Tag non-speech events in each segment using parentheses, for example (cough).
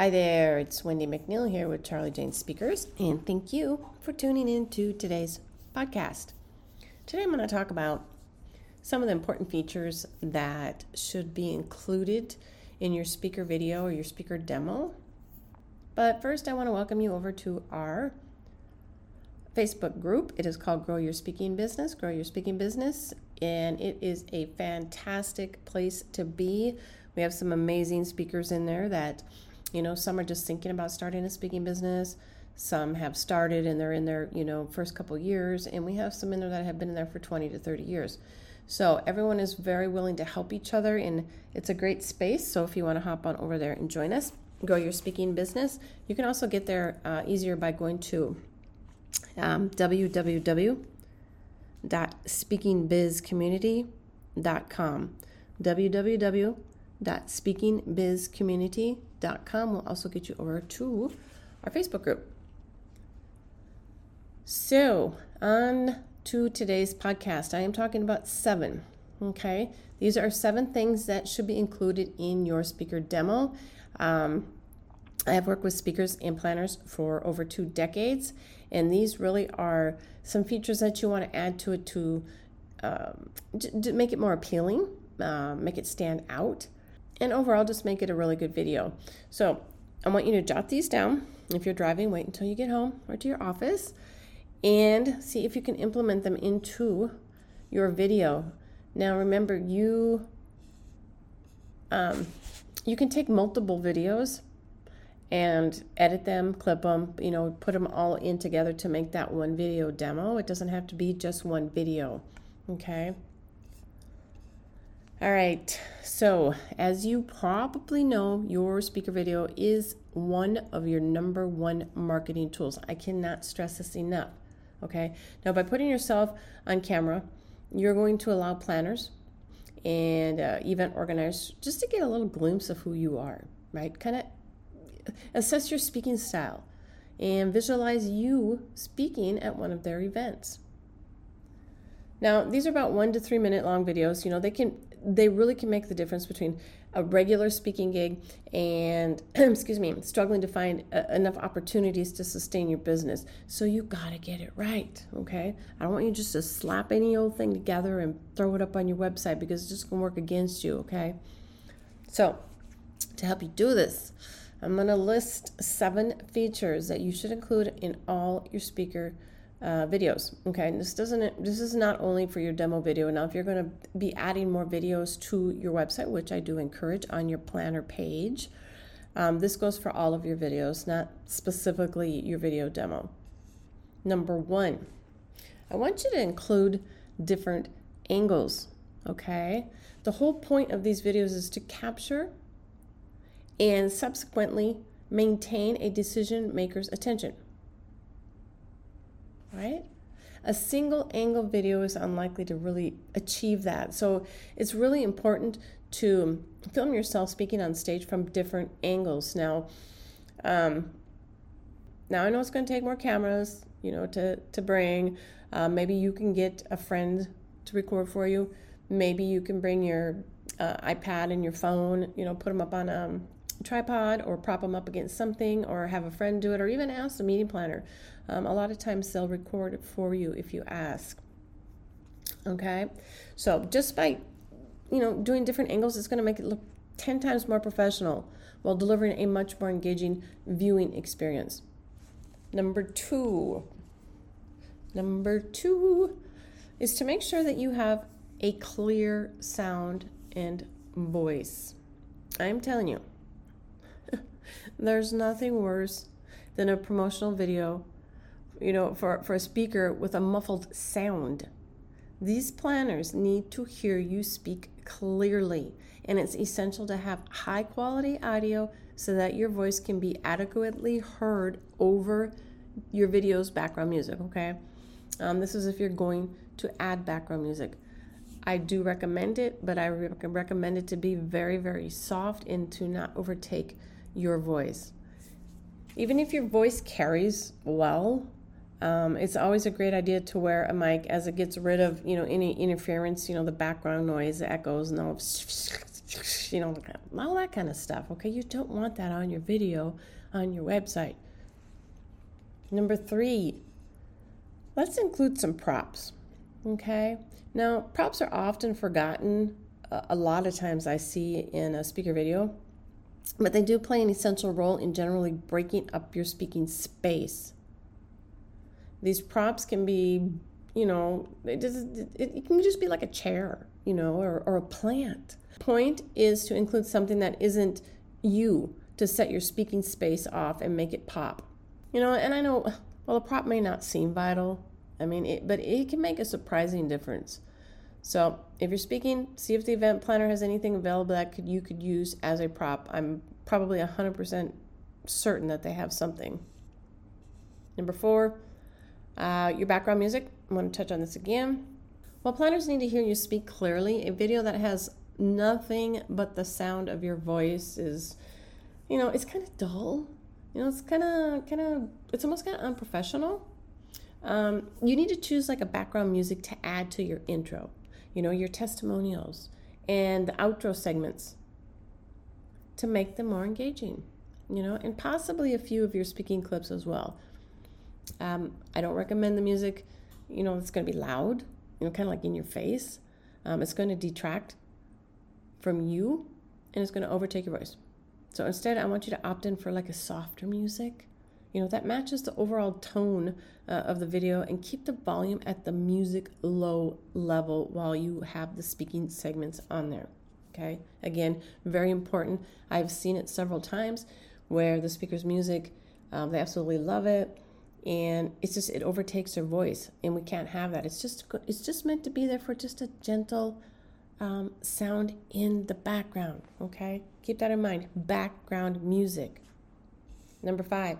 Hi there, it's Wendy McNeil here with Charlie Jane Speakers, and thank you for tuning in to today's podcast. Today I'm going to talk about some of the important features that should be included in your speaker video or your speaker demo. But first, I want to welcome you over to our Facebook group. It is called Grow Your Speaking Business, Grow Your Speaking Business, and it is a fantastic place to be. We have some amazing speakers in there that you know, some are just thinking about starting a speaking business. Some have started and they're in their, you know, first couple years. And we have some in there that have been in there for 20 to 30 years. So everyone is very willing to help each other and it's a great space. So if you want to hop on over there and join us, grow your speaking business, you can also get there uh, easier by going to um, www.speakingbizcommunity.com. www.speakingbizcommunity.com will also get you over to our Facebook group. So, on to today's podcast. I am talking about seven. Okay, these are seven things that should be included in your speaker demo. Um, I have worked with speakers and planners for over two decades, and these really are some features that you want to add to it to, um, to make it more appealing, uh, make it stand out and overall just make it a really good video. So I want you to jot these down. If you're driving, wait until you get home or to your office and see if you can implement them into your video. Now remember, you um, you can take multiple videos and edit them, clip them, you know, put them all in together to make that one video demo. It doesn't have to be just one video, okay? All right, so as you probably know, your speaker video is one of your number one marketing tools. I cannot stress this enough. Okay, now by putting yourself on camera, you're going to allow planners and uh, event organizers just to get a little glimpse of who you are, right? Kind of assess your speaking style and visualize you speaking at one of their events. Now, these are about one to three minute long videos. You know, they can they really can make the difference between a regular speaking gig and (clears throat) excuse me struggling to find uh, enough opportunities to sustain your business. So you got to get it right okay? I don't want you just to slap any old thing together and throw it up on your website because it's just going to work against you okay? So to help you do this i'm going to list seven features that you should include in all your speaker uh, videos. Okay, this doesn't. This is not only for your demo video. Now, if you're going to be adding more videos to your website, which I do encourage on your planner page, um, this goes for all of your videos, not specifically your video demo. Number one, I want you to include different angles. Okay, the whole point of these videos is to capture and subsequently maintain a decision maker's attention right? A single angle video is unlikely to really achieve that. So it's really important to film yourself speaking on stage from different angles. Now, um, now I know it's going to take more cameras, you know, to to bring. Uh, maybe you can get a friend to record for you. Maybe you can bring your uh, iPad and your phone, you know, put them up on um, tripod or prop them up against something or have a friend do it or even ask a meeting planner. Um, a lot of times they'll record it for you if you ask. Okay, so just by you know doing different angles, it's going to make it look 10 times more professional while delivering a much more engaging viewing experience. Number two, number two is to make sure that you have a clear sound and voice. I'm telling you, there's nothing worse than a promotional video, you know, for, for a speaker with a muffled sound. These planners need to hear you speak clearly. And it's essential to have high quality audio so that your voice can be adequately heard over your video's background music, okay? Um, this is if you're going to add background music. I do recommend it, but I re- recommend it to be very, very soft and to not overtake your voice. Even if your voice carries well, um, it's always a great idea to wear a mic as it gets rid of you know any interference, you know the background noise, the echoes, and all, (sniffs) you know all that kind of stuff. Okay, you don't want that on your video on your website. Number three, let's include some props. Okay, now props are often forgotten. A lot of times I see in a speaker video, but they do play an essential role in generally breaking up your speaking space. These props can be, you know, it, just, it, can just be like a chair, you know, or, or a plant. Point is to include something that isn't you to set your speaking space off and make it pop. You know, and I know, well, a prop may not seem vital. I mean, it, but it can make a surprising difference. So, if you're speaking, see if the event planner has anything available that could, you could use as a prop. I'm probably 100% certain that they have something. Number four, uh, your background music, I'm going to touch on this again. While planners need to hear you speak clearly, a video that has nothing but the sound of your voice is, you know, it's kind of dull. You know, it's kind of, kind of, it's almost kind of unprofessional. Um, you need to choose like a background music to add to your intro, you know, your testimonials and the outro segments to make them more engaging, you know, and possibly a few of your speaking clips as well. Um, I don't recommend the music, you know, it's going to be loud, you know, kind of like in your face. Um, it's going to detract from you and it's going to overtake your voice. So instead, I want you to opt in for like a softer music, you know, that matches the overall tone uh, of the video and keep the volume at the music low level while you have the speaking segments on there. Okay, again, very important. I've seen it several times where the speaker's music, um, they absolutely love it and it's just it overtakes their voice and we can't have that. It's just it's just meant to be there for just a gentle um, sound in the background okay? Keep that in mind. Background music. Number five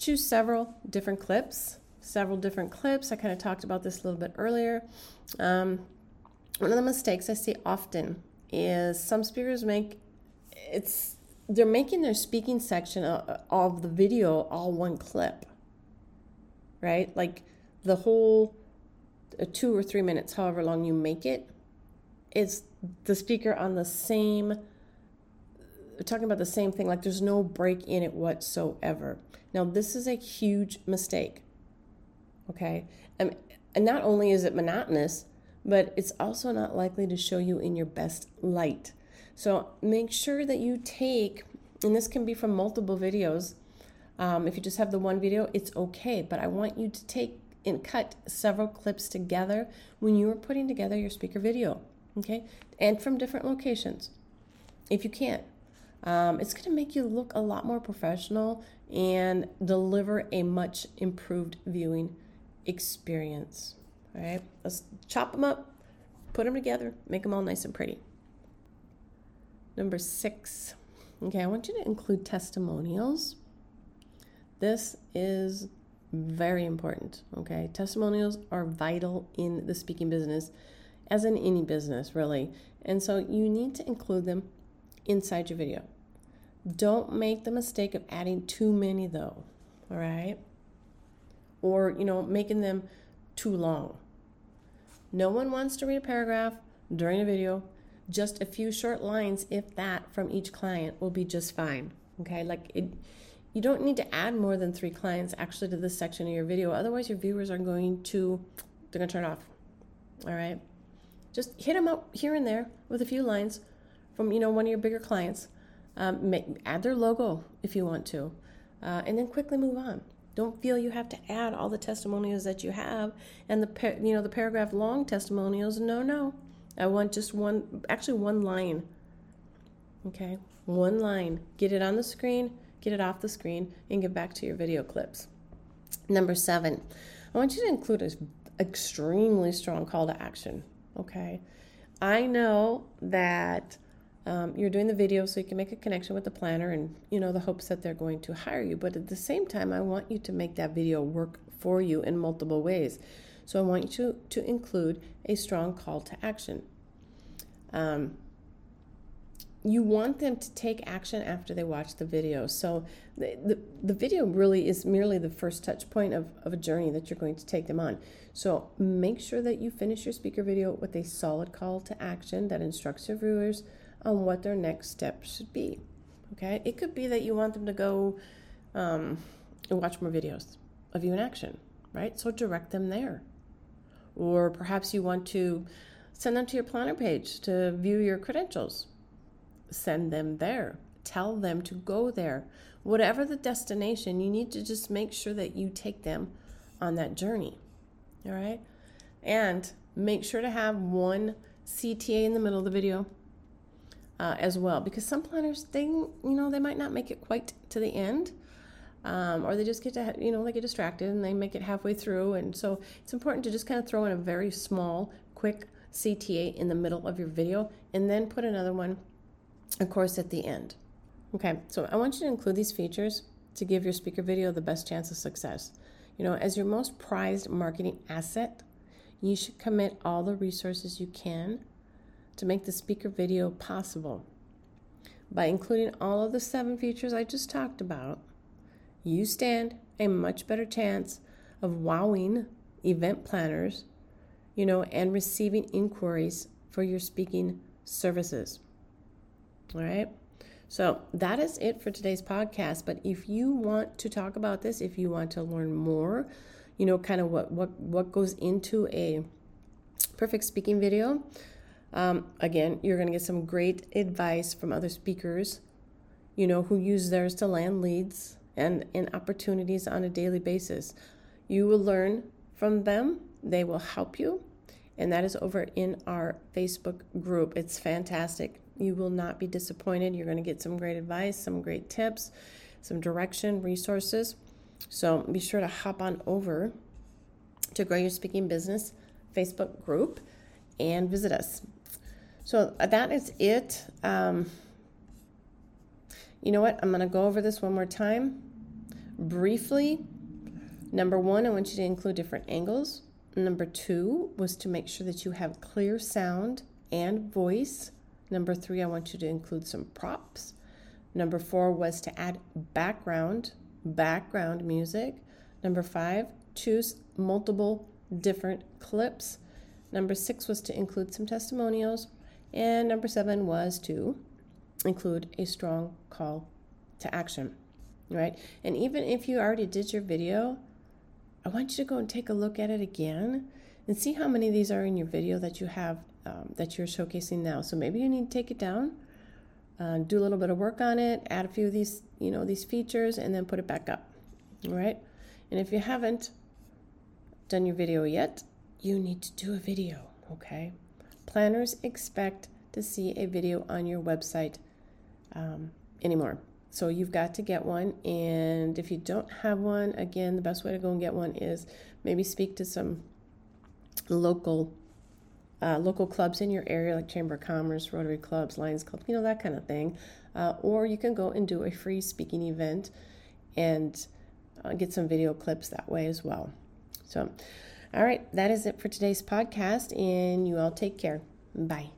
choose several different clips several different clips i kind of talked about this a little bit earlier um, one of the mistakes i see often is some speakers make it's they're making their speaking section of the video all one clip, right? Like the whole uh, two or three minutes, however long you make it, is the speaker on the same, talking about the same thing. Like there's no break in it whatsoever. Now, this is a huge mistake, okay? And, and not only is it monotonous, but it's also not likely to show you in your best light. So make sure that you take, and this can be from multiple videos. Um, if you just have the one video, it's okay, but I want you to take and cut several clips together when you are putting together your speaker video, okay? And from different locations, if you can. Um, it's going to make you look a lot more professional and deliver a much improved viewing experience. All right, let's chop them up, put them together, make them all nice and pretty. Number six, okay, I want you to include testimonials. This is very important, okay? Testimonials are vital in the speaking business, as in any business, really. And so you need to include them inside your video. Don't make the mistake of adding too many, though, all right? Or, you know, making them too long. No one wants to read a paragraph during a video just a few short lines, if that, from each client will be just fine. Okay, like it, you don't need to add more than three clients actually to this section of your video. Otherwise, your viewers are going to, they're going to turn off. All right, just hit them up here and there with a few lines from you know one of your bigger clients. Um, make, add their logo if you want to, uh, and then quickly move on. Don't feel you have to add all the testimonials that you have and the par- you know the paragraph long testimonials. No, no. I want just one, actually one line. Okay, one line. Get it on the screen, get it off the screen, and get back to your video clips. Number seven, I want you to include an extremely strong call to action. Okay. I know that um, you're doing the video so you can make a connection with the planner and you know the hopes that they're going to hire you but at the same time i want you to make that video work for you in multiple ways so i want you to, to include a strong call to action um, you want them to take action after they watch the video. So the, the, the, video really is merely the first touch point of, of a journey that you're going to take them on. So make sure that you finish your speaker video with a solid call to action that instructs your viewers on what their next step should be. Okay, it could be that you want them to go um, and watch more videos of you in action, right? So direct them there. Or perhaps you want to send them to your planner page to view your credentials send them there. Tell them to go there. Whatever the destination, you need to just make sure that you take them on that journey. All right? And make sure to have one CTA in the middle of the video uh, as well because some planners they you know they might not make it quite to the end um, or they just get to you know they get distracted and they make it halfway through and so it's important to just kind of throw in a very small quick CTA in the middle of your video and then put another one of course, at the end. Okay, so I want you to include these features to give your speaker video the best chance of success. You know, as your most prized marketing asset, you should commit all the resources you can to make the speaker video possible. By including all of the seven features I just talked about, you stand a much better chance of wowing event planners, you know, and receiving inquiries for your speaking services. All right. So that is it for today's podcast. But if you want to talk about this, if you want to learn more, you know, kind of what what what goes into a perfect speaking video. Um, again, you're going to get some great advice from other speakers, you know, who use theirs to land leads and, and opportunities on a daily basis. You will learn from them, they will help you, and that is over in our Facebook group. It's fantastic. You will not be disappointed. You're going to get some great advice, some great tips, some direction, resources. So be sure to hop on over to Grow Your Speaking Business Facebook group and visit us. So uh, that is it. Um, you know what? I'm going to go over this one more time briefly. Number one, I want you to include different angles. Number two was to make sure that you have clear sound and voice. Number three, I want you to include some props. Number four was to add background, background music. Number five, choose multiple different clips. Number six was to include some testimonials. And number seven was to include a strong call to action, right? And even if you already did your video, I want you to go and take a look at it again and see how many of these are in your video that you have um, that you're showcasing now. So maybe you need to take it down, uh, do a little bit of work on it, add a few of these, you know, these features, and then put it back up. All right. And if you haven't done your video yet, you need to do a video. Okay. Planners expect to see a video on your website um, anymore. So you've got to get one. And if you don't have one, again, the best way to go and get one is maybe speak to some local uh, local clubs in your area, like Chamber of Commerce, Rotary Clubs, Lions Club, you know, that kind of thing. Uh, or you can go and do a free speaking event and uh, get some video clips that way as well. So, all right, that is it for today's podcast, and you all take care. Bye.